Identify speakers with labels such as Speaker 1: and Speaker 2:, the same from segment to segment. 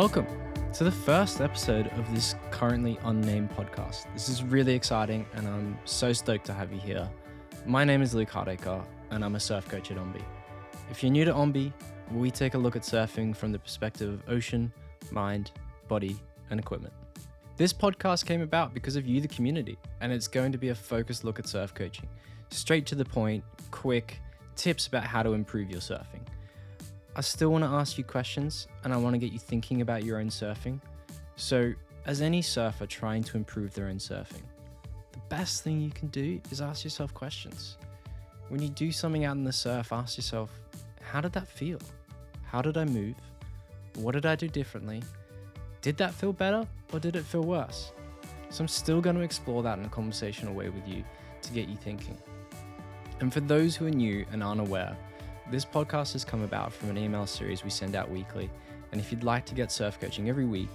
Speaker 1: Welcome to the first episode of this currently unnamed podcast. This is really exciting and I'm so stoked to have you here. My name is Luke Hardacre and I'm a surf coach at Ombe. If you're new to Ombe, we take a look at surfing from the perspective of ocean, mind, body, and equipment. This podcast came about because of you, the community, and it's going to be a focused look at surf coaching. Straight to the point, quick tips about how to improve your surfing. I still want to ask you questions and I want to get you thinking about your own surfing. So, as any surfer trying to improve their own surfing, the best thing you can do is ask yourself questions. When you do something out in the surf, ask yourself, how did that feel? How did I move? What did I do differently? Did that feel better or did it feel worse? So, I'm still going to explore that in a conversational way with you to get you thinking. And for those who are new and aren't aware, this podcast has come about from an email series we send out weekly. And if you'd like to get surf coaching every week,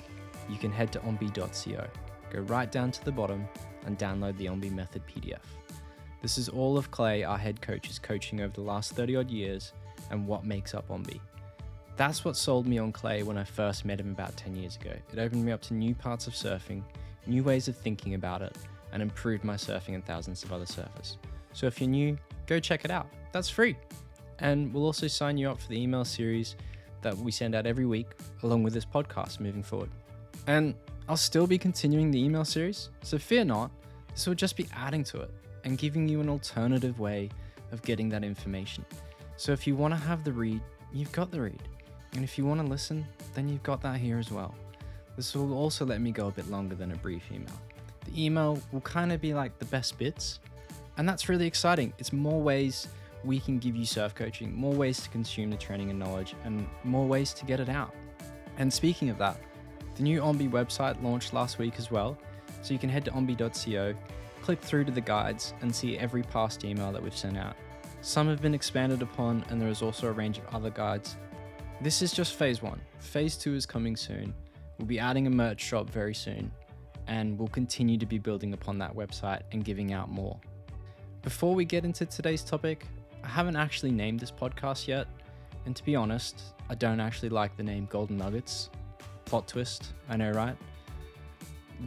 Speaker 1: you can head to ombe.co. Go right down to the bottom and download the Ombe Method PDF. This is all of Clay, our head coach's coaching over the last 30 odd years, and what makes up Ombe. That's what sold me on Clay when I first met him about 10 years ago. It opened me up to new parts of surfing, new ways of thinking about it, and improved my surfing and thousands of other surfers. So if you're new, go check it out. That's free. And we'll also sign you up for the email series that we send out every week, along with this podcast moving forward. And I'll still be continuing the email series, so fear not, this will just be adding to it and giving you an alternative way of getting that information. So if you want to have the read, you've got the read. And if you want to listen, then you've got that here as well. This will also let me go a bit longer than a brief email. The email will kind of be like the best bits, and that's really exciting. It's more ways we can give you surf coaching, more ways to consume the training and knowledge, and more ways to get it out. And speaking of that, the new Ombe website launched last week as well, so you can head to ombe.co, click through to the guides, and see every past email that we've sent out. Some have been expanded upon, and there is also a range of other guides. This is just phase one. Phase two is coming soon. We'll be adding a merch shop very soon, and we'll continue to be building upon that website and giving out more. Before we get into today's topic, I haven't actually named this podcast yet, and to be honest, I don't actually like the name Golden Nuggets. Plot twist, I know, right?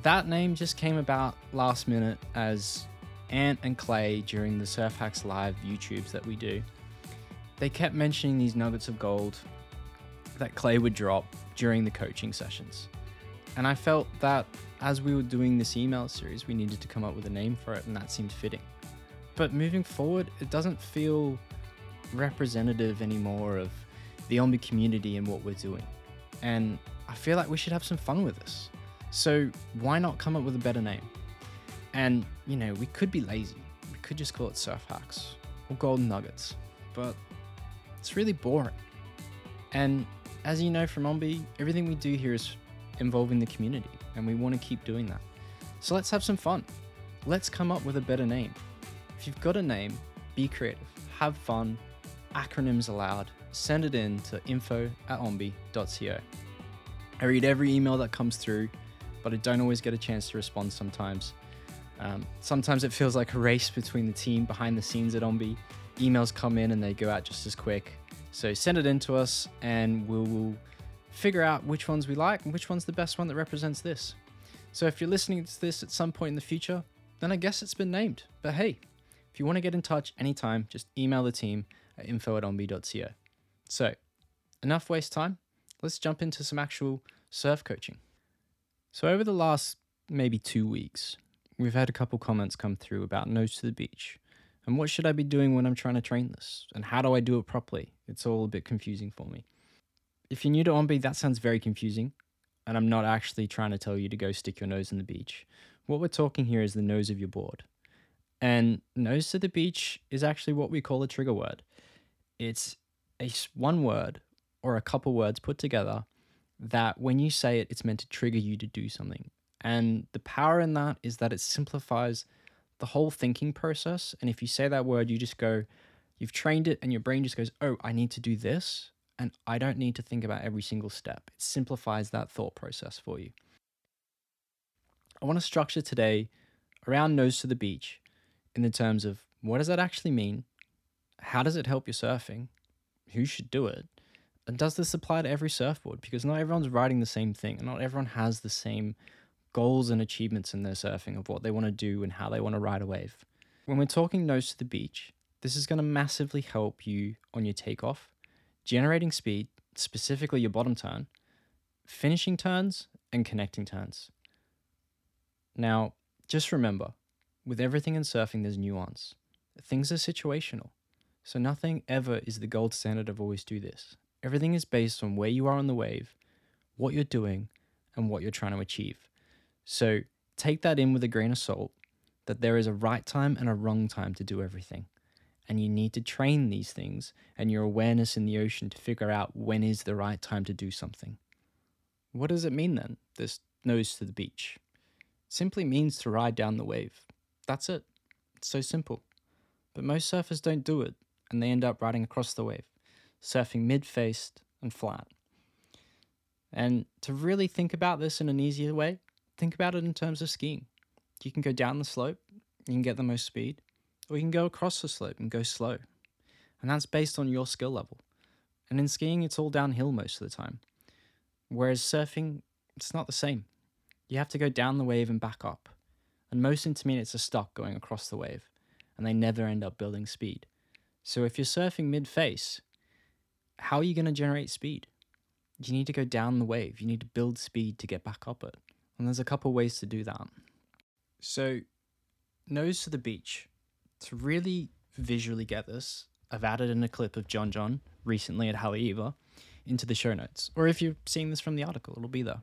Speaker 1: That name just came about last minute as Ant and Clay during the Surf Hacks Live YouTubes that we do. They kept mentioning these nuggets of gold that Clay would drop during the coaching sessions. And I felt that as we were doing this email series, we needed to come up with a name for it, and that seemed fitting. But moving forward, it doesn't feel representative anymore of the Ombe community and what we're doing. And I feel like we should have some fun with this. So why not come up with a better name? And, you know, we could be lazy. We could just call it Surf Hacks or Golden Nuggets. But it's really boring. And as you know from Ombe, everything we do here is involving the community, and we want to keep doing that. So let's have some fun. Let's come up with a better name. If you've got a name, be creative, have fun, acronyms allowed, send it in to info at ombe.co. I read every email that comes through, but I don't always get a chance to respond sometimes. Um, sometimes it feels like a race between the team behind the scenes at Ombe. Emails come in and they go out just as quick. So send it in to us and we'll, we'll figure out which ones we like and which one's the best one that represents this. So if you're listening to this at some point in the future, then I guess it's been named. But hey, if you want to get in touch anytime, just email the team at info at ombe.co. So, enough waste time. Let's jump into some actual surf coaching. So, over the last maybe two weeks, we've had a couple comments come through about nose to the beach. And what should I be doing when I'm trying to train this? And how do I do it properly? It's all a bit confusing for me. If you're new to Ombe, that sounds very confusing. And I'm not actually trying to tell you to go stick your nose in the beach. What we're talking here is the nose of your board. And nose to the beach is actually what we call a trigger word. It's a one word or a couple words put together that when you say it, it's meant to trigger you to do something. And the power in that is that it simplifies the whole thinking process. And if you say that word, you just go, you've trained it, and your brain just goes, oh, I need to do this. And I don't need to think about every single step. It simplifies that thought process for you. I want to structure today around nose to the beach in the terms of what does that actually mean? How does it help your surfing? Who should do it? And does this apply to every surfboard? Because not everyone's riding the same thing, and not everyone has the same goals and achievements in their surfing of what they want to do and how they want to ride a wave. When we're talking nose to the beach, this is going to massively help you on your takeoff, generating speed, specifically your bottom turn, finishing turns, and connecting turns. Now, just remember, with everything in surfing, there's nuance. Things are situational. So nothing ever is the gold standard of always do this. Everything is based on where you are on the wave, what you're doing, and what you're trying to achieve. So take that in with a grain of salt that there is a right time and a wrong time to do everything. And you need to train these things and your awareness in the ocean to figure out when is the right time to do something. What does it mean then, this nose to the beach? It simply means to ride down the wave. That's it. It's so simple. But most surfers don't do it, and they end up riding across the wave, surfing mid faced and flat. And to really think about this in an easier way, think about it in terms of skiing. You can go down the slope, you can get the most speed, or you can go across the slope and go slow. And that's based on your skill level. And in skiing, it's all downhill most of the time. Whereas surfing, it's not the same. You have to go down the wave and back up. And most intermediates are stuck going across the wave, and they never end up building speed. So if you're surfing mid face, how are you going to generate speed? You need to go down the wave. You need to build speed to get back up it. And there's a couple ways to do that. So, nose to the beach. To really visually get this, I've added in a clip of John John recently at Haleiwa into the show notes. Or if you're seeing this from the article, it'll be there.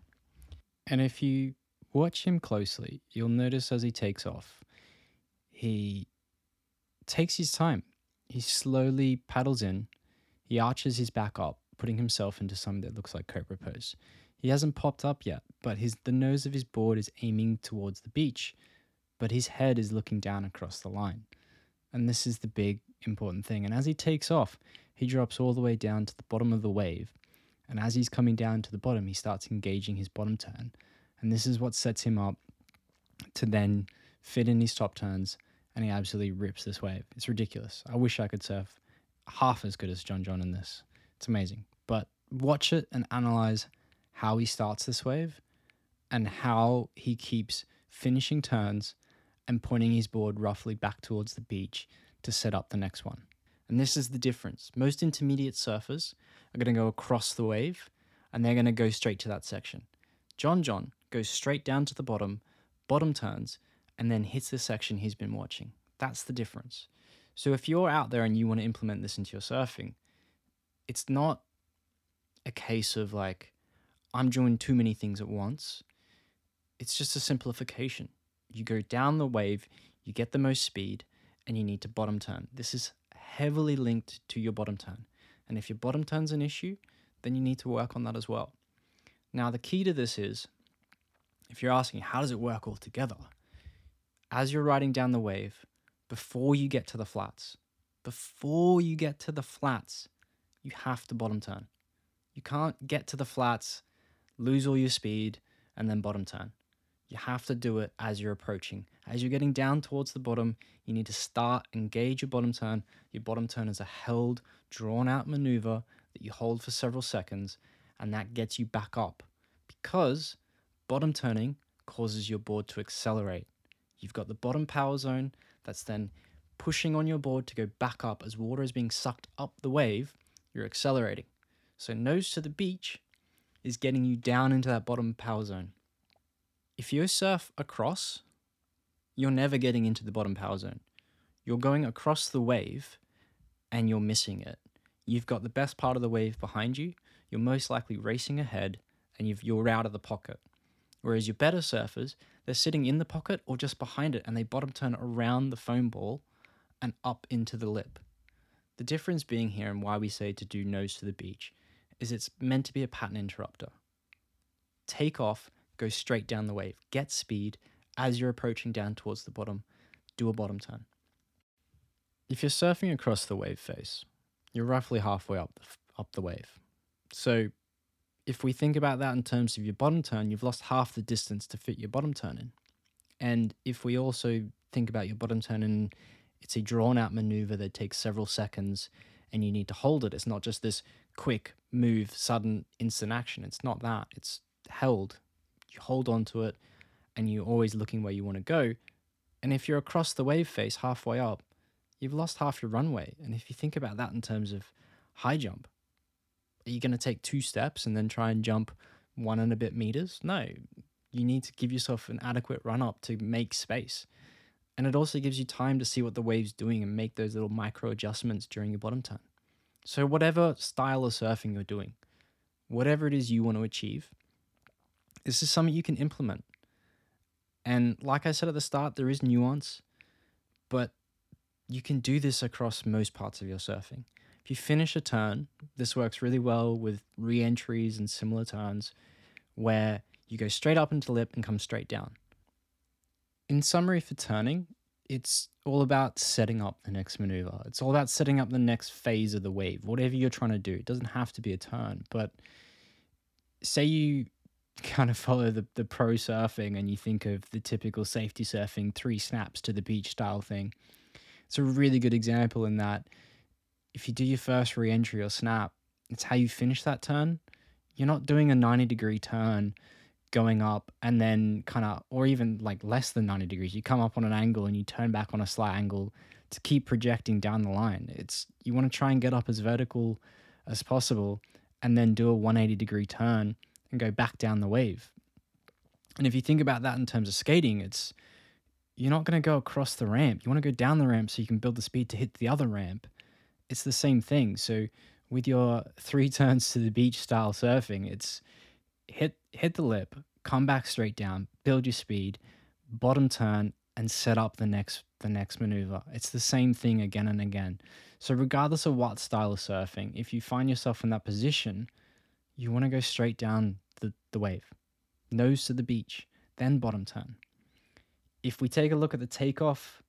Speaker 1: And if you watch him closely, you'll notice as he takes off, he takes his time. He slowly paddles in, he arches his back up, putting himself into something that looks like cobra pose. He hasn't popped up yet, but his the nose of his board is aiming towards the beach, but his head is looking down across the line. And this is the big important thing. And as he takes off, he drops all the way down to the bottom of the wave and as he's coming down to the bottom, he starts engaging his bottom turn. And this is what sets him up to then fit in his top turns. And he absolutely rips this wave. It's ridiculous. I wish I could surf half as good as John John in this. It's amazing. But watch it and analyze how he starts this wave and how he keeps finishing turns and pointing his board roughly back towards the beach to set up the next one. And this is the difference. Most intermediate surfers are going to go across the wave and they're going to go straight to that section. John John goes straight down to the bottom, bottom turns, and then hits the section he's been watching. That's the difference. So if you're out there and you want to implement this into your surfing, it's not a case of like, I'm doing too many things at once. It's just a simplification. You go down the wave, you get the most speed, and you need to bottom turn. This is heavily linked to your bottom turn. And if your bottom turn's an issue, then you need to work on that as well. Now, the key to this is if you're asking, how does it work all together? As you're riding down the wave, before you get to the flats, before you get to the flats, you have to bottom turn. You can't get to the flats, lose all your speed, and then bottom turn. You have to do it as you're approaching. As you're getting down towards the bottom, you need to start, engage your bottom turn. Your bottom turn is a held, drawn out maneuver that you hold for several seconds, and that gets you back up because bottom turning causes your board to accelerate. You've got the bottom power zone that's then pushing on your board to go back up as water is being sucked up the wave, you're accelerating. So, nose to the beach is getting you down into that bottom power zone. If you surf across, you're never getting into the bottom power zone. You're going across the wave and you're missing it. You've got the best part of the wave behind you, you're most likely racing ahead, and you are out of the pocket. Whereas your better surfers, they're sitting in the pocket or just behind it and they bottom turn around the foam ball and up into the lip. The difference being here and why we say to do nose to the beach is it's meant to be a pattern interrupter. Take off go straight down the wave. Get speed as you're approaching down towards the bottom. Do a bottom turn. If you're surfing across the wave face, you're roughly halfway up the, up the wave. So if we think about that in terms of your bottom turn, you've lost half the distance to fit your bottom turn in. And if we also think about your bottom turn and it's a drawn out maneuver that takes several seconds and you need to hold it, it's not just this quick move, sudden, instant action. It's not that. It's held. You hold on to it and you're always looking where you want to go. And if you're across the wave face halfway up, you've lost half your runway. And if you think about that in terms of high jump, are you going to take two steps and then try and jump one and a bit meters? No, you need to give yourself an adequate run up to make space. And it also gives you time to see what the wave's doing and make those little micro adjustments during your bottom turn. So, whatever style of surfing you're doing, whatever it is you want to achieve, this is something you can implement. And like I said at the start, there is nuance, but you can do this across most parts of your surfing. If you finish a turn, this works really well with re entries and similar turns where you go straight up into lip and come straight down. In summary, for turning, it's all about setting up the next maneuver. It's all about setting up the next phase of the wave, whatever you're trying to do. It doesn't have to be a turn, but say you kind of follow the, the pro surfing and you think of the typical safety surfing three snaps to the beach style thing. It's a really good example in that if you do your first re-entry or snap, it's how you finish that turn. You're not doing a 90 degree turn going up and then kind of or even like less than 90 degrees. You come up on an angle and you turn back on a slight angle to keep projecting down the line. It's you want to try and get up as vertical as possible and then do a 180 degree turn and go back down the wave. And if you think about that in terms of skating, it's you're not going to go across the ramp. You want to go down the ramp so you can build the speed to hit the other ramp it's the same thing. So with your three turns to the beach style surfing, it's hit hit the lip, come back straight down, build your speed, bottom turn, and set up the next the next maneuver. It's the same thing again and again. So regardless of what style of surfing, if you find yourself in that position, you want to go straight down the, the wave. Nose to the beach, then bottom turn. If we take a look at the takeoff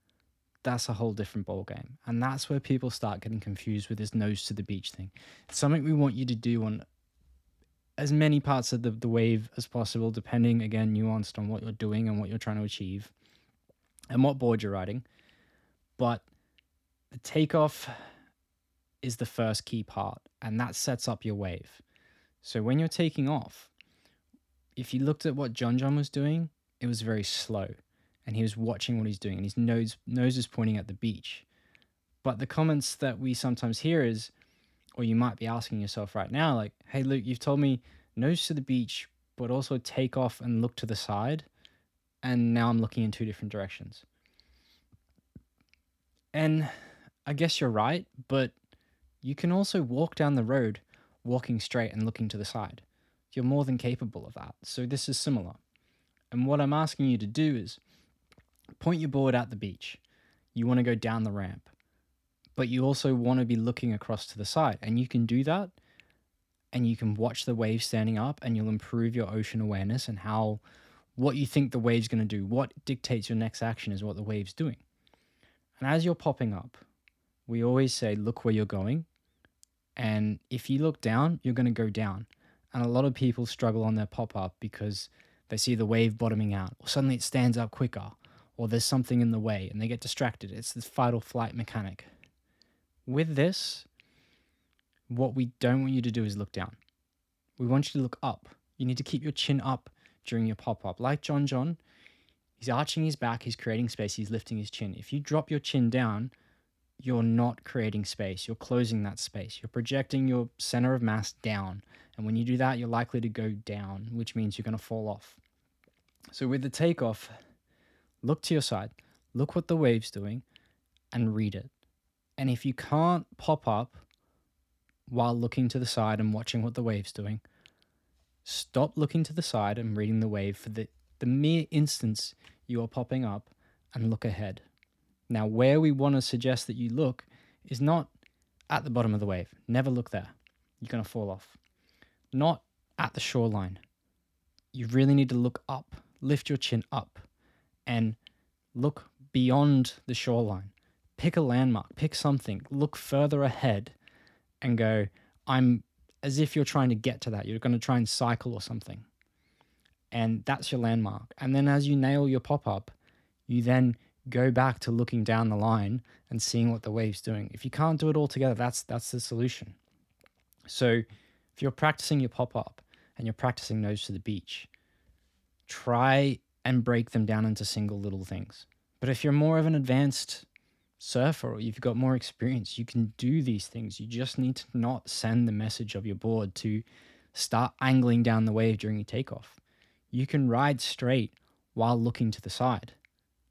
Speaker 1: that's a whole different ball game, and that's where people start getting confused with this nose to the beach thing. It's something we want you to do on as many parts of the, the wave as possible, depending again nuanced on what you're doing and what you're trying to achieve and what board you're riding. But the takeoff is the first key part, and that sets up your wave. So when you're taking off, if you looked at what John John was doing, it was very slow and he was watching what he's doing and his nose nose is pointing at the beach. But the comments that we sometimes hear is, or you might be asking yourself right now, like, hey Luke, you've told me nose to the beach, but also take off and look to the side. And now I'm looking in two different directions. And I guess you're right, but you can also walk down the road walking straight and looking to the side. You're more than capable of that. So this is similar. And what I'm asking you to do is point your board at the beach. You want to go down the ramp, but you also want to be looking across to the side. And you can do that and you can watch the waves standing up and you'll improve your ocean awareness and how what you think the wave's going to do. What dictates your next action is what the wave's doing. And as you're popping up, we always say, look where you're going. And if you look down, you're going to go down. And a lot of people struggle on their pop up because they see the wave bottoming out, or suddenly it stands up quicker, or there's something in the way and they get distracted. It's this fight or flight mechanic. With this, what we don't want you to do is look down. We want you to look up. You need to keep your chin up during your pop up. Like John John, he's arching his back, he's creating space, he's lifting his chin. If you drop your chin down, you're not creating space. You're closing that space. You're projecting your center of mass down. And when you do that, you're likely to go down, which means you're going to fall off. So with the takeoff, look to your side, look what the wave's doing, and read it. And if you can't pop up while looking to the side and watching what the wave's doing, stop looking to the side and reading the wave for the, the mere instance you are popping up and look ahead. Now, where we want to suggest that you look is not at the bottom of the wave. Never look there. You're going to fall off. Not at the shoreline. You really need to look up. Lift your chin up and look beyond the shoreline. Pick a landmark, pick something, look further ahead and go, I'm as if you're trying to get to that. You're going to try and cycle or something. And that's your landmark. And then as you nail your pop up, you then go back to looking down the line and seeing what the wave's doing. If you can't do it all together, that's that's the solution. So If you're practicing your pop up and you're practicing nose to the beach, try and break them down into single little things. But if you're more of an advanced surfer or you've got more experience, you can do these things. You just need to not send the message of your board to start angling down the wave during your takeoff. You can ride straight while looking to the side.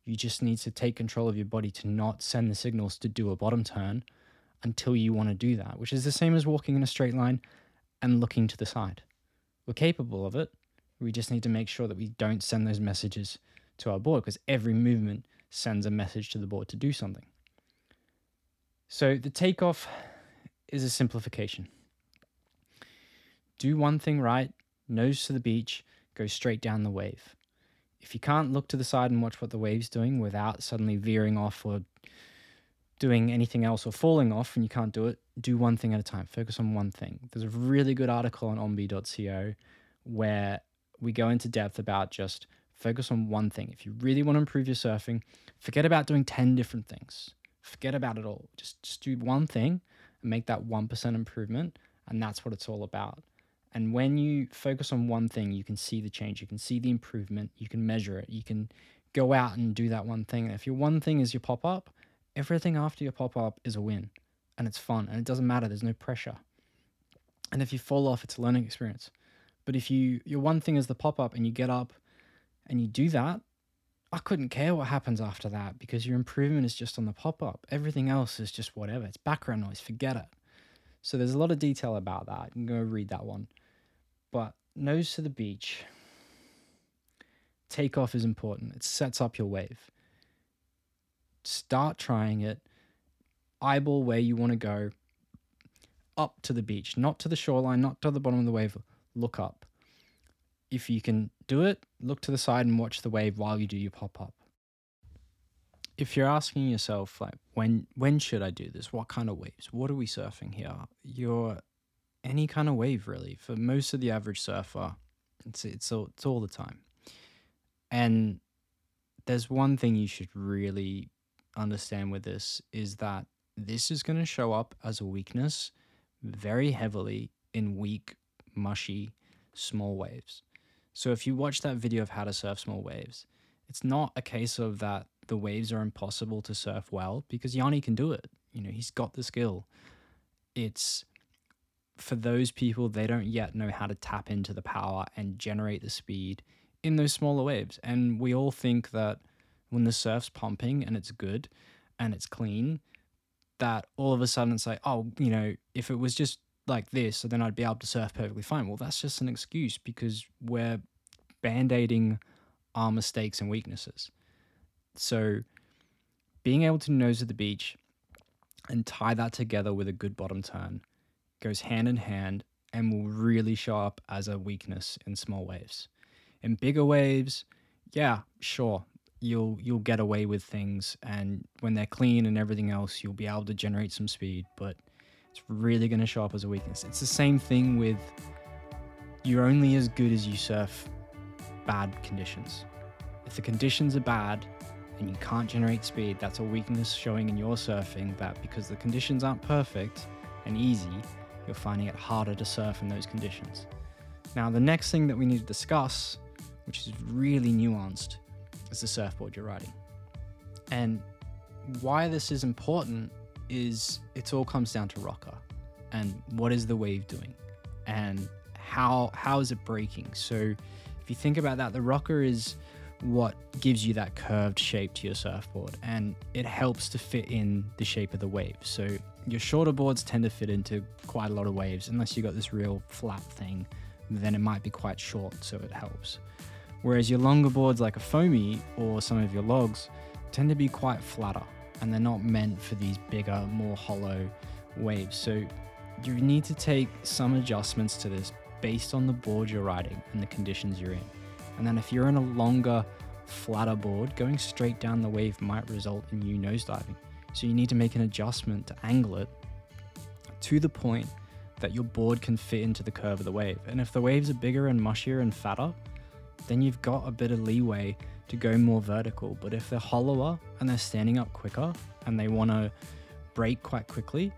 Speaker 1: You just need to take control of your body to not send the signals to do a bottom turn until you want to do that, which is the same as walking in a straight line and looking to the side. We're capable of it. We just need to make sure that we don't send those messages to our board because every movement sends a message to the board to do something. So the takeoff is a simplification. Do one thing right, nose to the beach, go straight down the wave. If you can't look to the side and watch what the wave's doing without suddenly veering off or doing anything else or falling off and you can't do it, do one thing at a time. Focus on one thing. There's a really good article on ombe.co where we go into depth about just focus on one thing. If you really want to improve your surfing, forget about doing 10 different things. Forget about it all. Just, just do one thing and make that 1% improvement. And that's what it's all about. And when you focus on one thing, you can see the change, you can see the improvement, you can measure it, you can go out and do that one thing. And if your one thing is your pop up, everything after your pop up is a win and it's fun and it doesn't matter, there's no pressure. And if you fall off, it's a learning experience. But if you your one thing is the pop up and you get up and you do that, I couldn't care what happens after that because your improvement is just on the pop up. Everything else is just whatever. It's background noise, forget it. So there's a lot of detail about that. You can go read that one. But nose to the beach. Takeoff is important. It sets up your wave. Start trying it. Eyeball where you want to go. Up to the beach, not to the shoreline, not to the bottom of the wave. Look up. If you can do it, look to the side and watch the wave while you do your pop up. If you're asking yourself like when when should I do this? What kind of waves? What are we surfing here? You're any kind of wave really. For most of the average surfer, it's it's all, it's all the time. And there's one thing you should really understand with this is that this is going to show up as a weakness very heavily in weak, mushy, small waves. So if you watch that video of how to surf small waves, it's not a case of that the waves are impossible to surf well because Yanni can do it. You know, he's got the skill. It's for those people, they don't yet know how to tap into the power and generate the speed in those smaller waves. And we all think that when the surf's pumping and it's good and it's clean, that all of a sudden it's like, oh, you know, if it was just like this, so then I'd be able to surf perfectly fine. Well, that's just an excuse because we're band aiding our mistakes and weaknesses. So being able to nose at the beach and tie that together with a good bottom turn goes hand in hand and will really show up as a weakness in small waves. In bigger waves, yeah, sure, you'll you'll get away with things and when they're clean and everything else, you'll be able to generate some speed, but it's really going to show up as a weakness. It's the same thing with you're only as good as you surf bad conditions. If the conditions are bad and you can't generate speed, that's a weakness showing in your surfing that because the conditions aren't perfect and easy, you're finding it harder to surf in those conditions. Now, the next thing that we need to discuss, which is really nuanced, is the surfboard you're riding. And why this is important is it all comes down to rocker and what is the wave doing and how how is it breaking. So if you think about that, the rocker is what gives you that curved shape to your surfboard and it helps to fit in the shape of the wave. So your shorter boards tend to fit into quite a lot of waves unless you've got this real flat thing, then it might be quite short, so it helps. Whereas your longer boards like a foamy or some of your logs tend to be quite flatter and they're not meant for these bigger, more hollow waves. So you need to take some adjustments to this based on the board you're riding and the conditions you're in. And then if you're in a longer, flatter board, going straight down the wave might result in you nosediving. So you need to make an adjustment to angle it to the point that your board can fit into the curve of the wave. And if the waves are bigger and mushier and fatter, then you've got a bit of leeway to go more vertical. But if they're hollower and they're standing up quicker and they want to break quite quickly,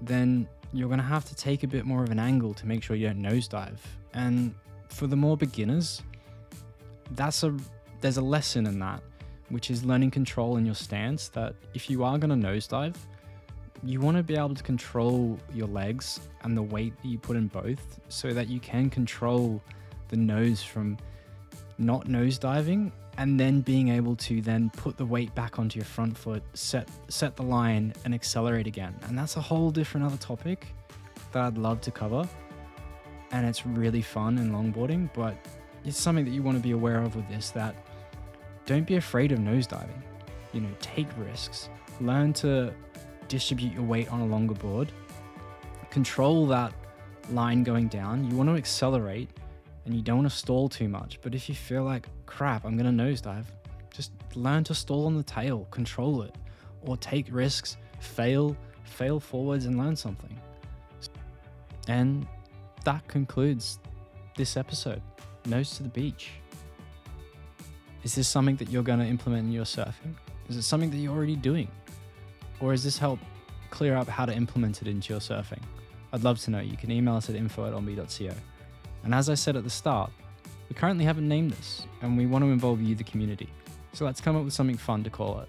Speaker 1: then you're going to have to take a bit more of an angle to make sure you don't nosedive. And for the more beginners, that's a there's a lesson in that, which is learning control in your stance that if you are going to nosedive, you want to be able to control your legs and the weight that you put in both so that you can control the nose from not nosediving and then being able to then put the weight back onto your front foot, set set the line and accelerate again. And that's a whole different other topic that I'd love to cover. And it's really fun in longboarding, but it's something that you want to be aware of with this that don't be afraid of nosediving. You know, take risks. Learn to distribute your weight on a longer board. Control that line going down. You want to accelerate and you don't want to stall too much. But if you feel like, crap, I'm going to nosedive, just learn to stall on the tail, control it, or take risks, fail, fail forwards, and learn something. And that concludes this episode Nose to the Beach. Is this something that you're going to implement in your surfing? Is it something that you're already doing? Or is this help clear up how to implement it into your surfing? I'd love to know. You can email us at info at ombe.co. And as I said at the start, we currently haven't named this, and we want to involve you, the community. So let's come up with something fun to call it.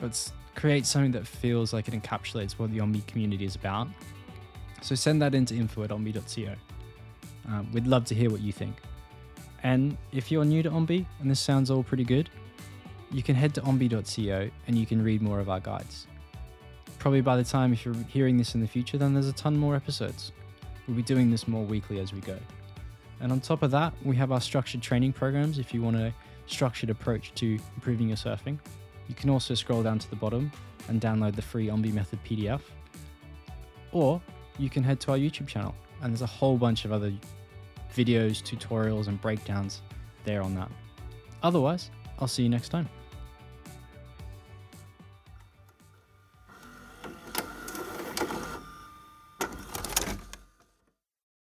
Speaker 1: Let's create something that feels like it encapsulates what the Ombe community is about. So send that into info at ombe.co. Um, we'd love to hear what you think. And if you're new to Ombe and this sounds all pretty good, you can head to ombe.co and you can read more of our guides. Probably by the time if you're hearing this in the future, then there's a ton more episodes. We'll be doing this more weekly as we go. And on top of that, we have our structured training programs if you want a structured approach to improving your surfing. You can also scroll down to the bottom and download the free Ombe Method PDF. Or you can head to our YouTube channel, and there's a whole bunch of other videos, tutorials, and breakdowns there on that. Otherwise, I'll see you next time.